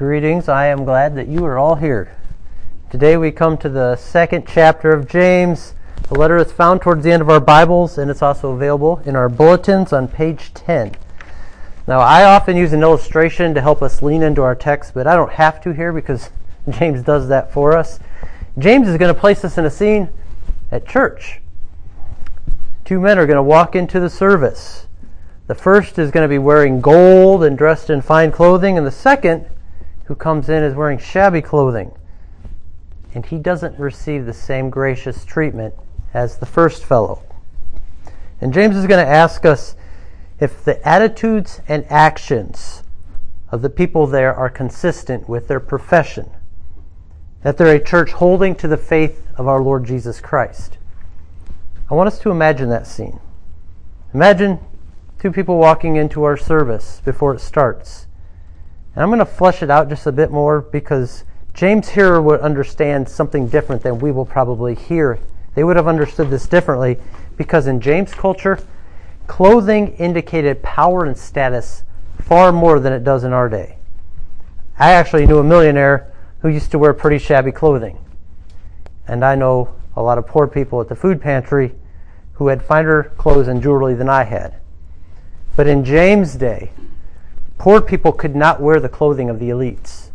Greetings. I am glad that you are all here. Today we come to the second chapter of James. The letter is found towards the end of our Bibles and it's also available in our bulletins on page 10. Now, I often use an illustration to help us lean into our text, but I don't have to here because James does that for us. James is going to place us in a scene at church. Two men are going to walk into the service. The first is going to be wearing gold and dressed in fine clothing, and the second who comes in is wearing shabby clothing. And he doesn't receive the same gracious treatment as the first fellow. And James is going to ask us if the attitudes and actions of the people there are consistent with their profession, that they're a church holding to the faith of our Lord Jesus Christ. I want us to imagine that scene. Imagine two people walking into our service before it starts. And I'm going to flesh it out just a bit more because James here would understand something different than we will probably hear. They would have understood this differently because in James' culture, clothing indicated power and status far more than it does in our day. I actually knew a millionaire who used to wear pretty shabby clothing. And I know a lot of poor people at the food pantry who had finer clothes and jewelry than I had. But in James' day, Poor people could not wear the clothing of the elites.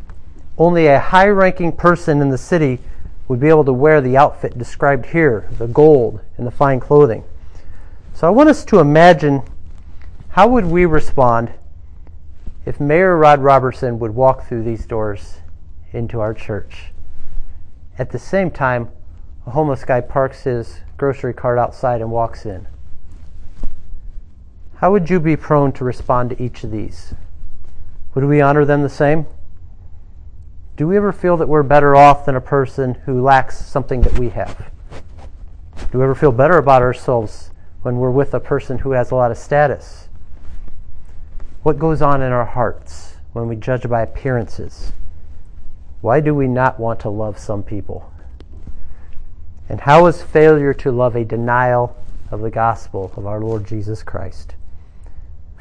Only a high ranking person in the city would be able to wear the outfit described here the gold and the fine clothing. So I want us to imagine how would we respond if Mayor Rod Robertson would walk through these doors into our church. At the same time, a homeless guy parks his grocery cart outside and walks in. How would you be prone to respond to each of these? Would we honor them the same? Do we ever feel that we're better off than a person who lacks something that we have? Do we ever feel better about ourselves when we're with a person who has a lot of status? What goes on in our hearts when we judge by appearances? Why do we not want to love some people? And how is failure to love a denial of the gospel of our Lord Jesus Christ?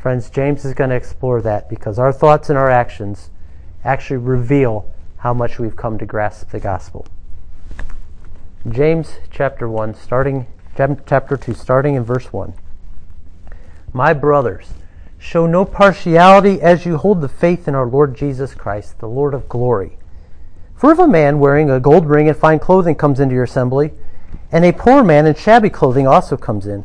Friends, James is going to explore that because our thoughts and our actions actually reveal how much we've come to grasp the gospel. James chapter 1, starting chapter 2, starting in verse 1. My brothers, show no partiality as you hold the faith in our Lord Jesus Christ, the Lord of glory. For if a man wearing a gold ring and fine clothing comes into your assembly, and a poor man in shabby clothing also comes in,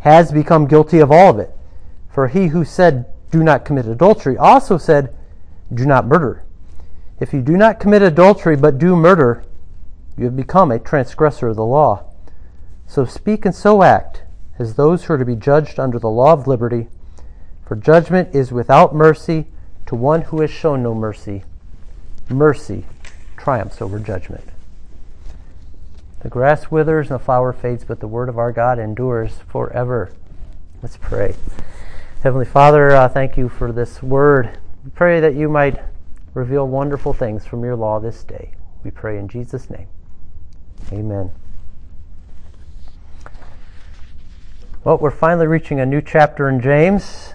has become guilty of all of it. For he who said, Do not commit adultery, also said, Do not murder. If you do not commit adultery but do murder, you have become a transgressor of the law. So speak and so act as those who are to be judged under the law of liberty. For judgment is without mercy to one who has shown no mercy. Mercy triumphs over judgment. The grass withers and the flower fades, but the word of our God endures forever. Let's pray. Heavenly Father, uh, thank you for this word. We pray that you might reveal wonderful things from your law this day. We pray in Jesus' name. Amen. Well, we're finally reaching a new chapter in James,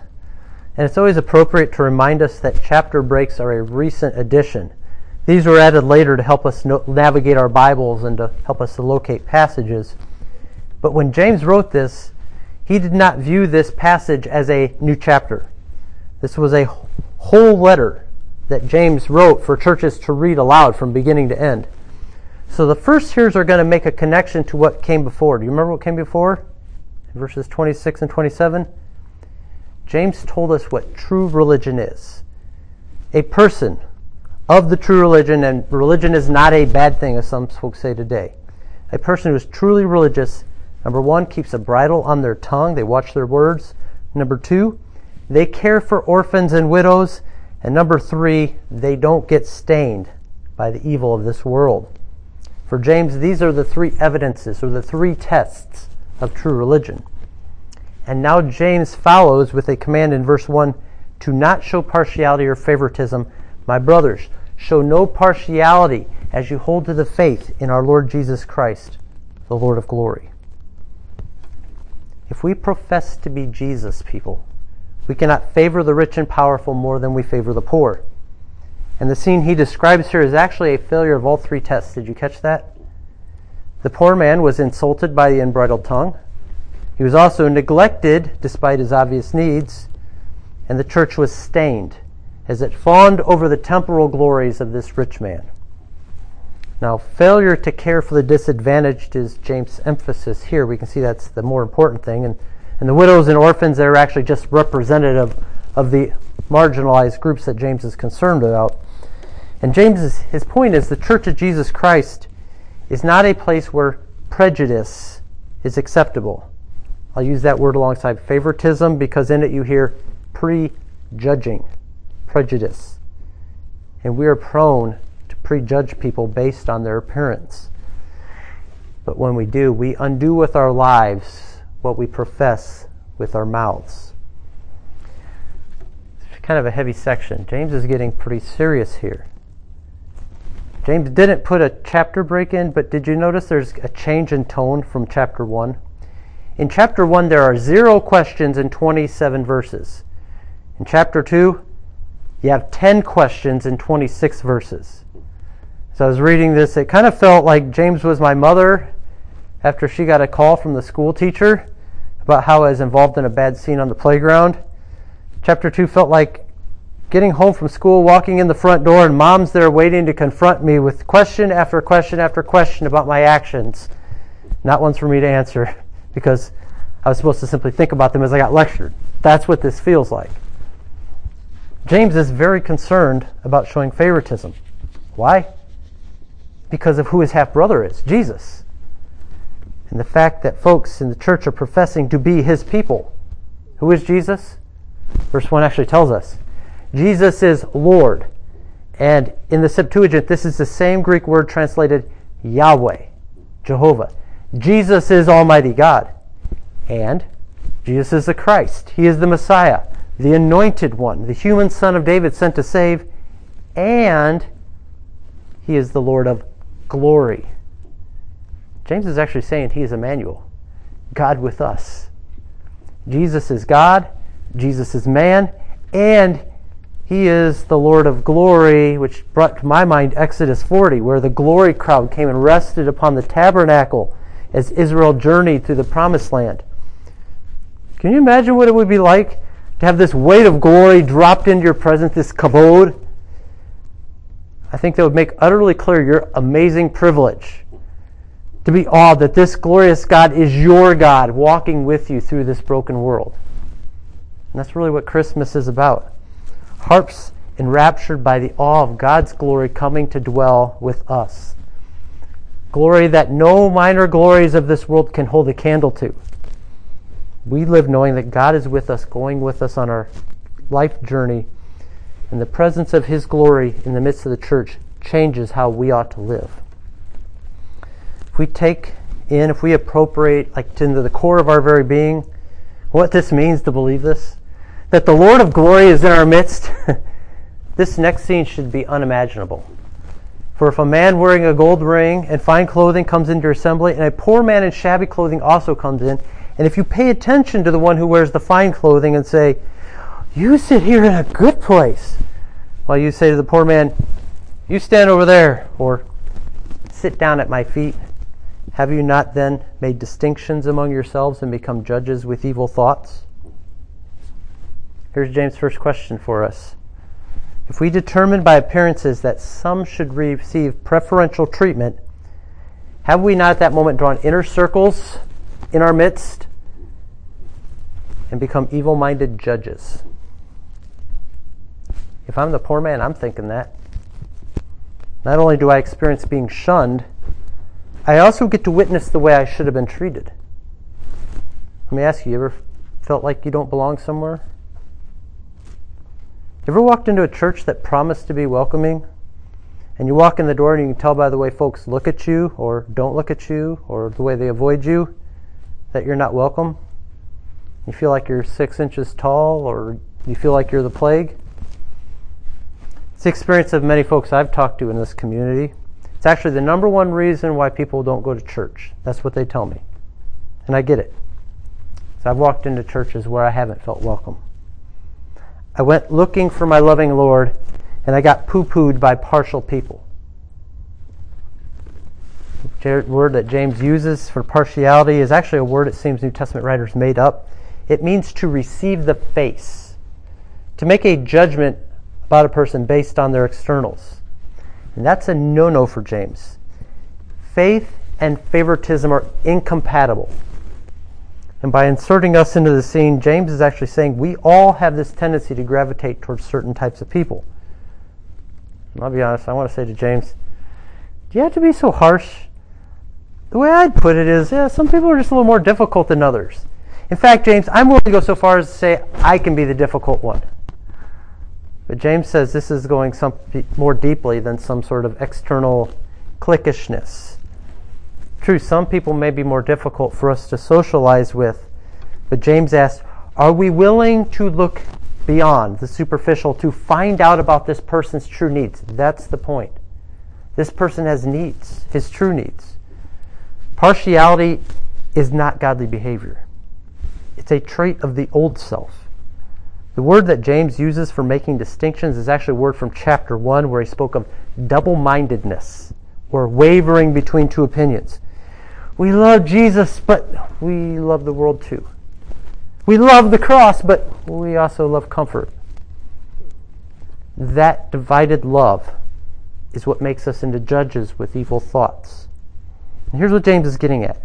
and it's always appropriate to remind us that chapter breaks are a recent addition. These were added later to help us no- navigate our Bibles and to help us to locate passages. But when James wrote this, he did not view this passage as a new chapter. This was a whole letter that James wrote for churches to read aloud from beginning to end. So the first hearers are going to make a connection to what came before. Do you remember what came before? Verses 26 and 27. James told us what true religion is. A person of the true religion, and religion is not a bad thing, as some folks say today. A person who is truly religious, number one, keeps a bridle on their tongue, they watch their words. Number two, they care for orphans and widows. And number three, they don't get stained by the evil of this world. For James, these are the three evidences or the three tests of true religion. And now James follows with a command in verse 1 to not show partiality or favoritism. My brothers, show no partiality as you hold to the faith in our Lord Jesus Christ, the Lord of glory. If we profess to be Jesus people, we cannot favor the rich and powerful more than we favor the poor. And the scene he describes here is actually a failure of all three tests. Did you catch that? The poor man was insulted by the unbridled tongue. He was also neglected despite his obvious needs. And the church was stained as it fawned over the temporal glories of this rich man. Now, failure to care for the disadvantaged is James' emphasis here. We can see that's the more important thing. And and the widows and orphans are actually just representative of the marginalized groups that James is concerned about. And James's his point is the Church of Jesus Christ is not a place where prejudice is acceptable. I'll use that word alongside favoritism because in it you hear prejudging, prejudice. And we are prone to prejudge people based on their appearance. But when we do, we undo with our lives what we profess with our mouths. It's kind of a heavy section. James is getting pretty serious here. James didn't put a chapter break in, but did you notice there's a change in tone from chapter 1? In chapter 1, there are zero questions in 27 verses. In chapter 2, you have 10 questions in 26 verses. So I was reading this, it kind of felt like James was my mother after she got a call from the school teacher about how I was involved in a bad scene on the playground. Chapter 2 felt like getting home from school, walking in the front door, and mom's there waiting to confront me with question after question after question about my actions. Not ones for me to answer because I was supposed to simply think about them as I got lectured. That's what this feels like. James is very concerned about showing favoritism. Why? Because of who his half brother is Jesus and the fact that folks in the church are professing to be his people. Who is Jesus? Verse 1 actually tells us Jesus is Lord. And in the Septuagint, this is the same Greek word translated Yahweh, Jehovah. Jesus is Almighty God. And Jesus is the Christ. He is the Messiah, the anointed one, the human son of David sent to save. And he is the Lord of glory. James is actually saying he is Emmanuel, God with us. Jesus is God, Jesus is man, and he is the Lord of glory, which brought to my mind Exodus 40, where the glory cloud came and rested upon the tabernacle as Israel journeyed through the promised land. Can you imagine what it would be like to have this weight of glory dropped into your presence, this kabod? I think that would make utterly clear your amazing privilege to be awed that this glorious God is your God walking with you through this broken world. And that's really what Christmas is about. Harps enraptured by the awe of God's glory coming to dwell with us. Glory that no minor glories of this world can hold a candle to. We live knowing that God is with us, going with us on our life journey, and the presence of His glory in the midst of the church changes how we ought to live if we take in, if we appropriate like into the core of our very being, what this means to believe this, that the Lord of glory is in our midst, this next scene should be unimaginable. For if a man wearing a gold ring and fine clothing comes into your assembly, and a poor man in shabby clothing also comes in, and if you pay attention to the one who wears the fine clothing and say, You sit here in a good place, while you say to the poor man, You stand over there, or sit down at my feet, have you not then made distinctions among yourselves and become judges with evil thoughts? Here's James' first question for us if we determine by appearances that some should receive preferential treatment, have we not at that moment drawn inner circles in our midst and become evil minded judges? If I'm the poor man, I'm thinking that. Not only do I experience being shunned, I also get to witness the way I should have been treated. Let me ask you, you ever felt like you don't belong somewhere? You ever walked into a church that promised to be welcoming? And you walk in the door and you can tell by the way folks look at you or don't look at you or the way they avoid you that you're not welcome? You feel like you're six inches tall or you feel like you're the plague? It's the experience of many folks I've talked to in this community. It's actually the number one reason why people don't go to church. That's what they tell me. And I get it. So I've walked into churches where I haven't felt welcome. I went looking for my loving Lord, and I got poo pooed by partial people. Word that James uses for partiality is actually a word it seems New Testament writers made up. It means to receive the face, to make a judgment about a person based on their externals. And that's a no no for James. Faith and favoritism are incompatible. And by inserting us into the scene, James is actually saying we all have this tendency to gravitate towards certain types of people. And I'll be honest, I want to say to James, do you have to be so harsh? The way I'd put it is, yeah, some people are just a little more difficult than others. In fact, James, I'm willing to go so far as to say I can be the difficult one. But James says this is going some more deeply than some sort of external cliquishness. True, some people may be more difficult for us to socialize with, but James asks, are we willing to look beyond the superficial to find out about this person's true needs? That's the point. This person has needs, his true needs. Partiality is not godly behavior. It's a trait of the old self. The word that James uses for making distinctions is actually a word from chapter 1 where he spoke of double mindedness or wavering between two opinions. We love Jesus, but we love the world too. We love the cross, but we also love comfort. That divided love is what makes us into judges with evil thoughts. And here's what James is getting at.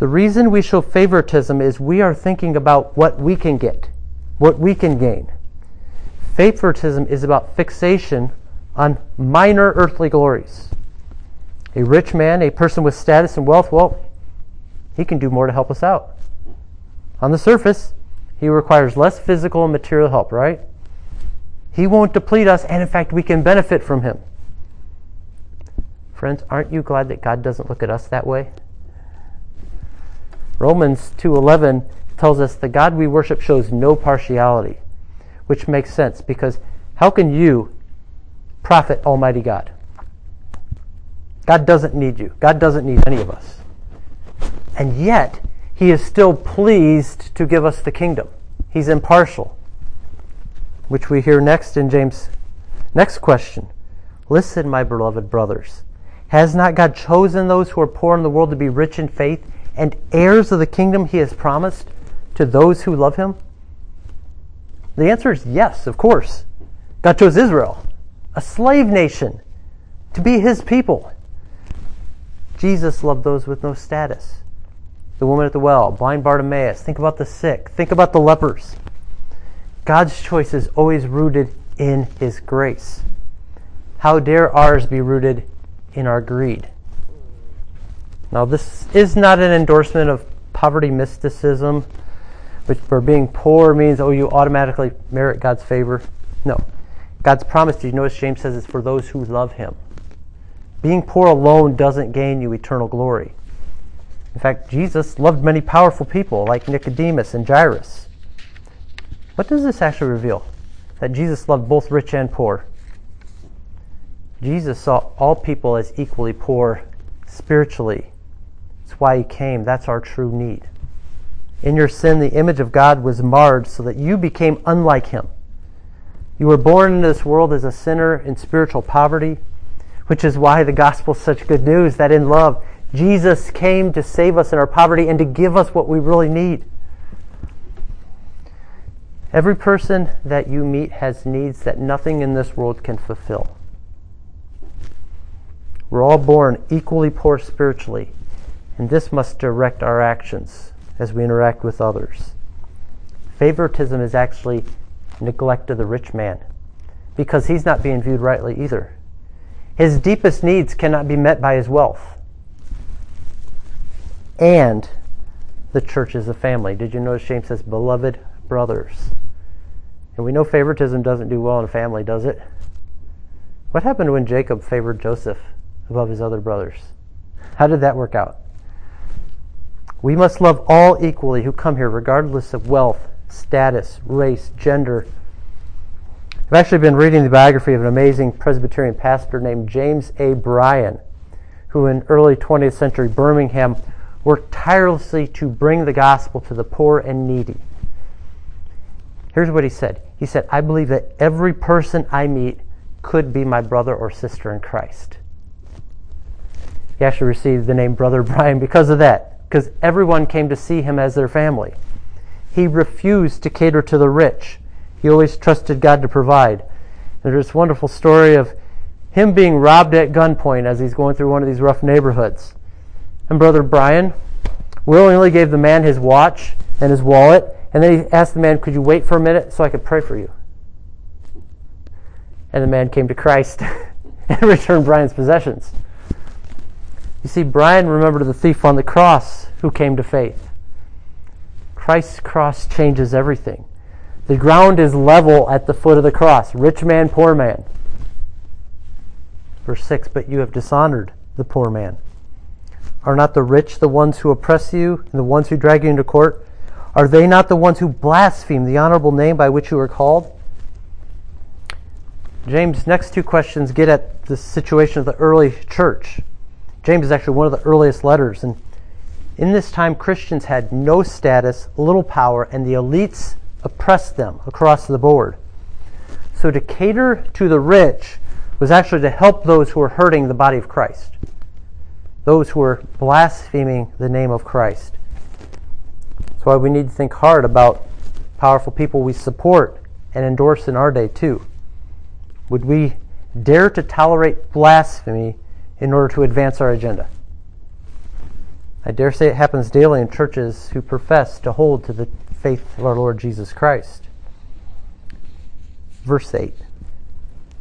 The reason we show favoritism is we are thinking about what we can get, what we can gain. Favoritism is about fixation on minor earthly glories. A rich man, a person with status and wealth, well, he can do more to help us out. On the surface, he requires less physical and material help, right? He won't deplete us, and in fact, we can benefit from him. Friends, aren't you glad that God doesn't look at us that way? Romans 2:11 tells us the God we worship shows no partiality, which makes sense because how can you profit Almighty God? God doesn't need you. God doesn't need any of us. And yet, He is still pleased to give us the kingdom. He's impartial, which we hear next in James' next question. Listen, my beloved brothers. Has not God chosen those who are poor in the world to be rich in faith and heirs of the kingdom He has promised to those who love Him? The answer is yes, of course. God chose Israel, a slave nation, to be His people. Jesus loved those with no status. The woman at the well, blind Bartimaeus. Think about the sick. Think about the lepers. God's choice is always rooted in His grace. How dare ours be rooted in our greed? Now, this is not an endorsement of poverty mysticism, which where being poor means, oh, you automatically merit God's favor. No. God's promise, do you notice James says it's for those who love Him. Being poor alone doesn't gain you eternal glory. In fact, Jesus loved many powerful people like Nicodemus and Jairus. What does this actually reveal? That Jesus loved both rich and poor. Jesus saw all people as equally poor spiritually. That's why he came. That's our true need. In your sin, the image of God was marred so that you became unlike him. You were born into this world as a sinner in spiritual poverty which is why the gospel is such good news that in love, Jesus came to save us in our poverty and to give us what we really need. Every person that you meet has needs that nothing in this world can fulfill. We're all born equally poor spiritually, and this must direct our actions as we interact with others. Favoritism is actually neglect of the rich man because he's not being viewed rightly either. His deepest needs cannot be met by his wealth. And the church is a family. Did you notice James says, beloved brothers? And we know favoritism doesn't do well in a family, does it? What happened when Jacob favored Joseph above his other brothers? How did that work out? We must love all equally who come here, regardless of wealth, status, race, gender. I've actually been reading the biography of an amazing Presbyterian pastor named James A. Bryan, who in early 20th century Birmingham worked tirelessly to bring the gospel to the poor and needy. Here's what he said He said, I believe that every person I meet could be my brother or sister in Christ. He actually received the name Brother Bryan because of that, because everyone came to see him as their family. He refused to cater to the rich. He always trusted God to provide. And there's this wonderful story of him being robbed at gunpoint as he's going through one of these rough neighborhoods. And Brother Bryan willingly gave the man his watch and his wallet, and then he asked the man, Could you wait for a minute so I could pray for you? And the man came to Christ and returned Bryan's possessions. You see, Bryan remembered the thief on the cross who came to faith. Christ's cross changes everything. The ground is level at the foot of the cross. Rich man, poor man. Verse 6 But you have dishonored the poor man. Are not the rich the ones who oppress you and the ones who drag you into court? Are they not the ones who blaspheme the honorable name by which you are called? James' next two questions get at the situation of the early church. James is actually one of the earliest letters, and in this time, Christians had no status, little power, and the elites oppressed them across the board. So to cater to the rich was actually to help those who were hurting the body of Christ, those who were blaspheming the name of Christ. That's why we need to think hard about powerful people we support and endorse in our day, too. Would we dare to tolerate blasphemy in order to advance our agenda? I dare say it happens daily in churches who profess to hold to the faith of our Lord Jesus Christ. Verse 8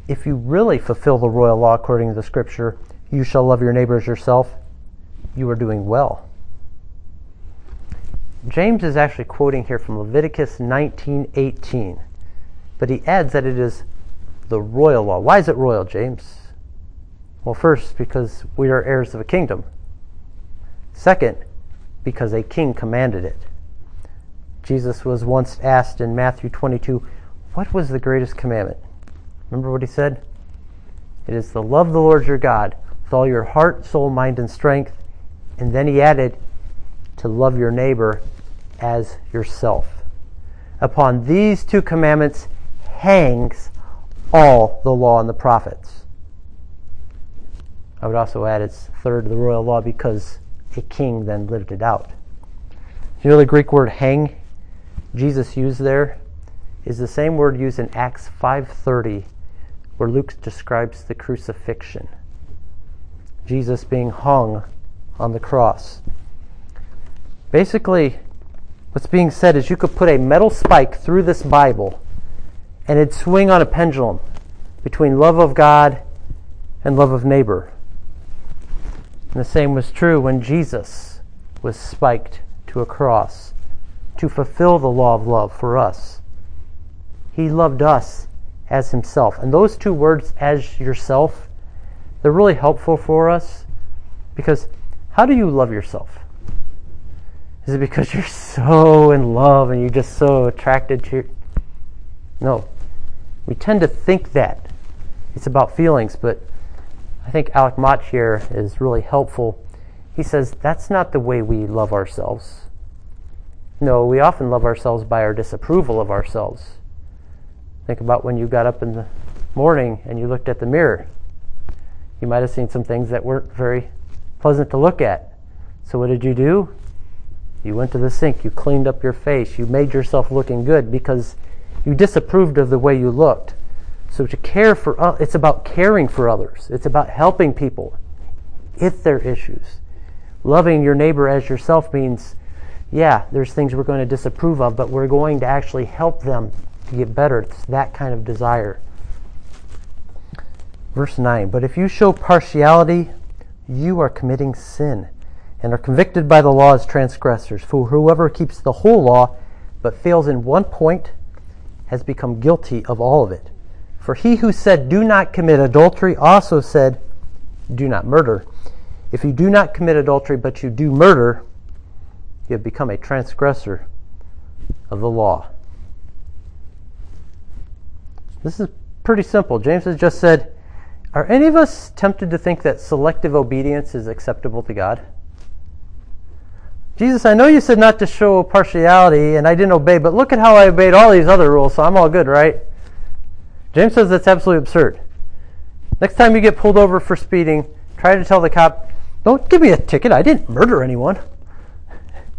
If you really fulfill the royal law according to the Scripture, you shall love your neighbor as yourself, you are doing well. James is actually quoting here from Leviticus 19:18, but he adds that it is the royal law. Why is it royal, James? Well, first, because we are heirs of a kingdom. Second, because a king commanded it. Jesus was once asked in Matthew 22, What was the greatest commandment? Remember what he said? It is to love the Lord your God with all your heart, soul, mind, and strength. And then he added, to love your neighbor as yourself. Upon these two commandments hangs all the law and the prophets. I would also add it's third to the royal law because a king then lived it out. You know the Greek word hang Jesus used there is the same word used in Acts 5:30 where Luke describes the crucifixion. Jesus being hung on the cross. Basically, what's being said is you could put a metal spike through this Bible and it'd swing on a pendulum between love of God and love of neighbor. And the same was true when Jesus was spiked to a cross to fulfill the law of love for us. He loved us as himself. And those two words, as yourself, they're really helpful for us because how do you love yourself? Is it because you're so in love and you're just so attracted to your... No. We tend to think that. It's about feelings, but I think Alec Motyer here is really helpful. He says that's not the way we love ourselves. No, we often love ourselves by our disapproval of ourselves. Think about when you got up in the morning and you looked at the mirror. You might have seen some things that weren't very pleasant to look at. So, what did you do? You went to the sink, you cleaned up your face, you made yourself looking good because You disapproved of the way you looked. So to care for uh, it's about caring for others. It's about helping people with their issues. Loving your neighbor as yourself means yeah, there's things we're going to disapprove of, but we're going to actually help them to get better. It's that kind of desire. Verse 9 But if you show partiality, you are committing sin and are convicted by the law as transgressors. For whoever keeps the whole law but fails in one point has become guilty of all of it. For he who said, Do not commit adultery, also said, Do not murder. If you do not commit adultery, but you do murder, you have become a transgressor of the law. This is pretty simple. James has just said, Are any of us tempted to think that selective obedience is acceptable to God? Jesus, I know you said not to show partiality, and I didn't obey, but look at how I obeyed all these other rules, so I'm all good, right? James says that's absolutely absurd. Next time you get pulled over for speeding, try to tell the cop, don't give me a ticket, I didn't murder anyone.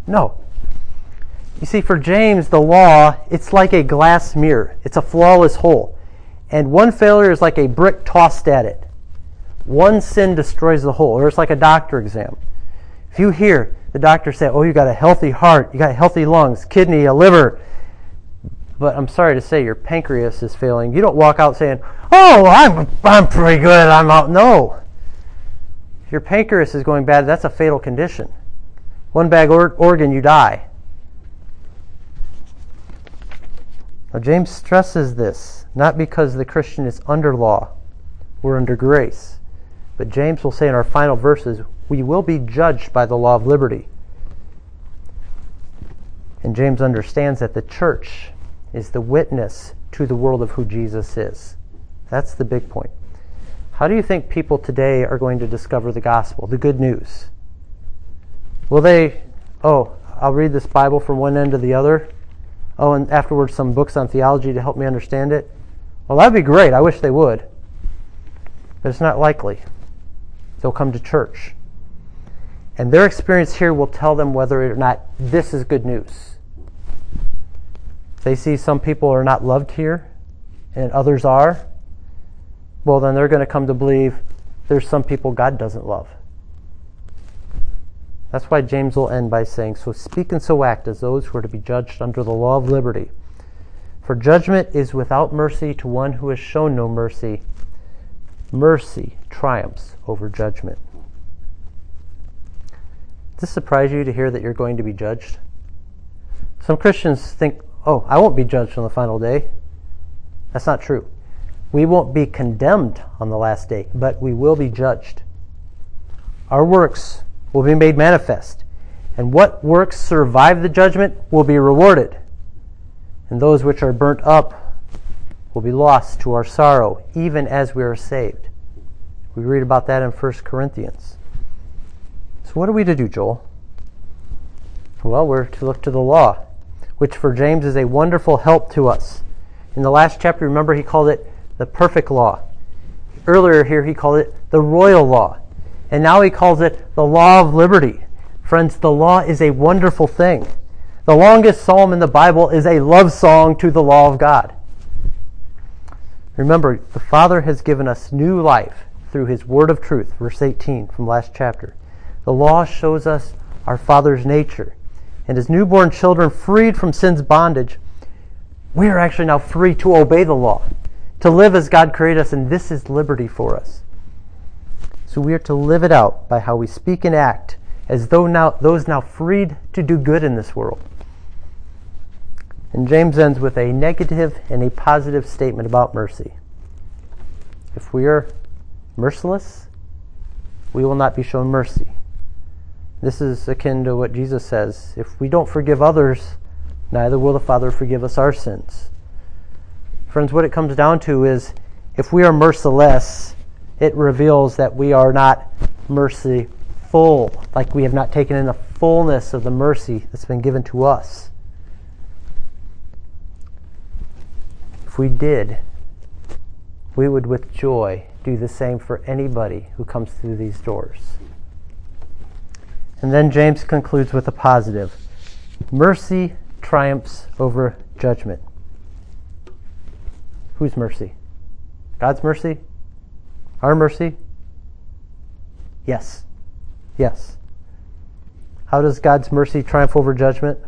No. You see, for James, the law, it's like a glass mirror. It's a flawless whole. And one failure is like a brick tossed at it. One sin destroys the whole. Or it's like a doctor exam. If you hear the doctor say, oh, you got a healthy heart, you got healthy lungs, kidney, a liver, but I'm sorry to say your pancreas is failing, you don't walk out saying, oh, I'm, I'm pretty good, I'm out. No. If your pancreas is going bad, that's a fatal condition. One bad or- organ, you die. Now, James stresses this, not because the Christian is under law, we're under grace. But James will say in our final verses, we will be judged by the law of liberty. And James understands that the church is the witness to the world of who Jesus is. That's the big point. How do you think people today are going to discover the gospel, the good news? Will they, oh, I'll read this Bible from one end to the other? Oh, and afterwards some books on theology to help me understand it? Well, that'd be great. I wish they would. But it's not likely. They'll come to church. And their experience here will tell them whether or not this is good news. They see some people are not loved here and others are. Well, then they're going to come to believe there's some people God doesn't love. That's why James will end by saying, So speak and so act as those who are to be judged under the law of liberty. For judgment is without mercy to one who has shown no mercy. Mercy triumphs over judgment. Does this surprise you to hear that you're going to be judged? Some Christians think, oh, I won't be judged on the final day. That's not true. We won't be condemned on the last day, but we will be judged. Our works will be made manifest, and what works survive the judgment will be rewarded, and those which are burnt up will be lost to our sorrow, even as we are saved. We read about that in 1 Corinthians. So, what are we to do, Joel? Well, we're to look to the law, which for James is a wonderful help to us. In the last chapter, remember, he called it the perfect law. Earlier here, he called it the royal law. And now he calls it the law of liberty. Friends, the law is a wonderful thing. The longest psalm in the Bible is a love song to the law of God. Remember, the Father has given us new life through his word of truth, verse 18 from last chapter. The law shows us our Father's nature. And as newborn children freed from sin's bondage, we are actually now free to obey the law, to live as God created us, and this is liberty for us. So we are to live it out by how we speak and act as though now those now freed to do good in this world. And James ends with a negative and a positive statement about mercy. If we are merciless, we will not be shown mercy. This is akin to what Jesus says if we don't forgive others, neither will the Father forgive us our sins. Friends, what it comes down to is if we are merciless, it reveals that we are not merciful, like we have not taken in the fullness of the mercy that's been given to us. If we did, we would with joy do the same for anybody who comes through these doors. And then James concludes with a positive mercy triumphs over judgment. Whose mercy? God's mercy? Our mercy? Yes. Yes. How does God's mercy triumph over judgment?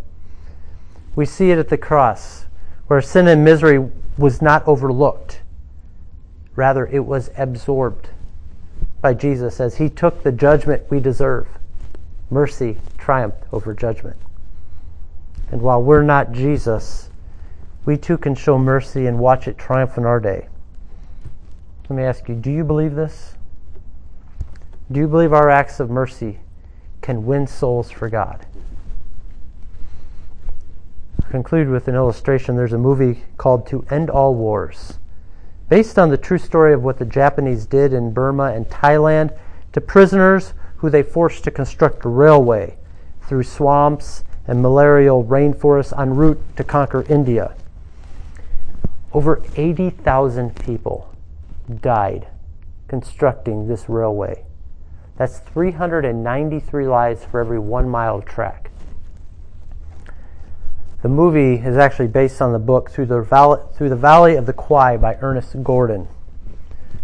We see it at the cross, where sin and misery was not overlooked. Rather, it was absorbed by Jesus as he took the judgment we deserve. Mercy triumphed over judgment. And while we're not Jesus, we too can show mercy and watch it triumph in our day. Let me ask you do you believe this? Do you believe our acts of mercy can win souls for God? I'll conclude with an illustration. There's a movie called To End All Wars, based on the true story of what the Japanese did in Burma and Thailand to prisoners who they forced to construct a railway through swamps and malarial rainforests en route to conquer India. Over 80,000 people died constructing this railway. That's 393 lives for every one mile of track. The movie is actually based on the book Through the, Valley, Through the Valley of the Kwai by Ernest Gordon.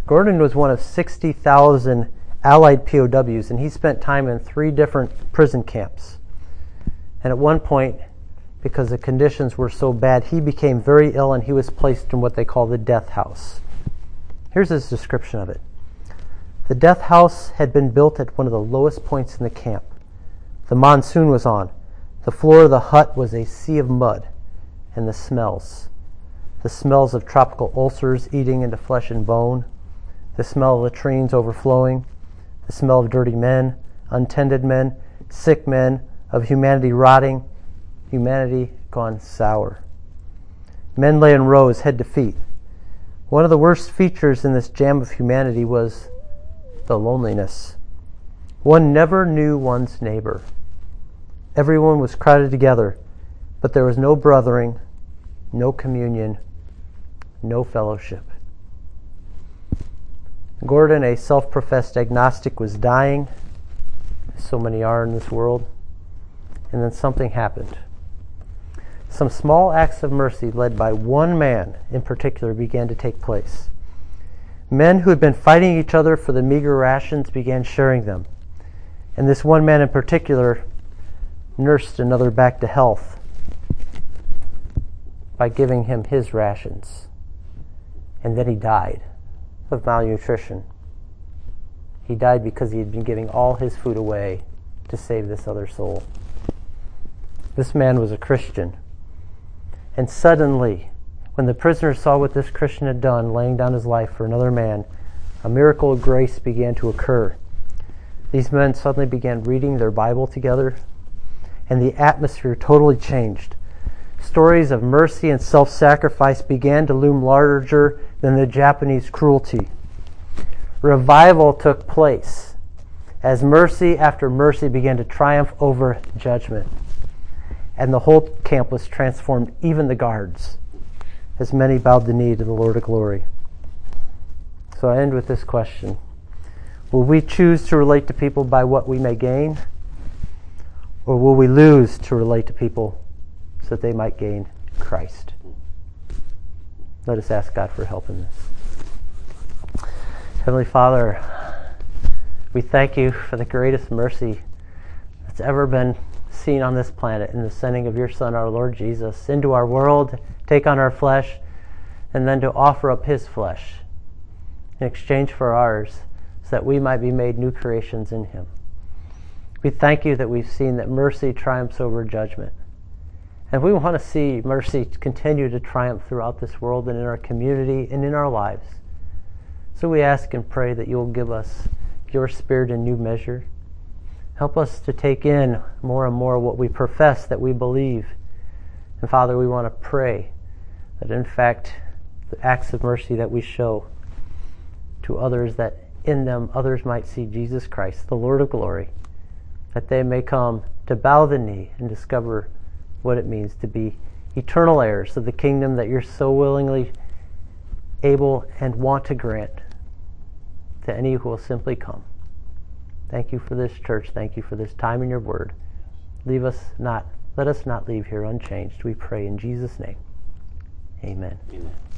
Gordon was one of 60,000 Allied POWs, and he spent time in three different prison camps. And at one point, because the conditions were so bad, he became very ill and he was placed in what they call the death house. Here's his description of it The death house had been built at one of the lowest points in the camp. The monsoon was on. The floor of the hut was a sea of mud and the smells. The smells of tropical ulcers eating into flesh and bone, the smell of latrines overflowing, the smell of dirty men, untended men, sick men, of humanity rotting, humanity gone sour. Men lay in rows, head to feet. One of the worst features in this jam of humanity was the loneliness. One never knew one's neighbor. Everyone was crowded together, but there was no brothering, no communion, no fellowship. Gordon, a self professed agnostic, was dying. So many are in this world and then something happened. Some small acts of mercy, led by one man in particular, began to take place. Men who had been fighting each other for the meager rations began sharing them. And this one man in particular nursed another back to health by giving him his rations. And then he died of malnutrition. He died because he had been giving all his food away to save this other soul. This man was a Christian. And suddenly, when the prisoner saw what this Christian had done, laying down his life for another man, a miracle of grace began to occur. These men suddenly began reading their Bible together, and the atmosphere totally changed. Stories of mercy and self sacrifice began to loom larger than the Japanese cruelty. Revival took place as mercy after mercy began to triumph over judgment and the whole camp was transformed, even the guards, as many bowed the knee to the Lord of glory. So I end with this question Will we choose to relate to people by what we may gain? Or will we lose to relate to people so that they might gain Christ? Let us ask God for help in this. Heavenly Father, we thank you for the greatest mercy that's ever been seen on this planet in the sending of your Son, our Lord Jesus, into our world, take on our flesh, and then to offer up his flesh in exchange for ours, so that we might be made new creations in him. We thank you that we've seen that mercy triumphs over judgment. And we want to see mercy continue to triumph throughout this world and in our community and in our lives. So we ask and pray that you'll give us your spirit in new measure Help us to take in more and more what we profess that we believe. And Father, we want to pray that in fact the acts of mercy that we show to others, that in them others might see Jesus Christ, the Lord of glory, that they may come to bow the knee and discover what it means to be eternal heirs of the kingdom that you're so willingly able and want to grant to any who will simply come. Thank you for this church. Thank you for this time in your word. Leave us not, let us not leave here unchanged. We pray in Jesus' name. Amen. Amen.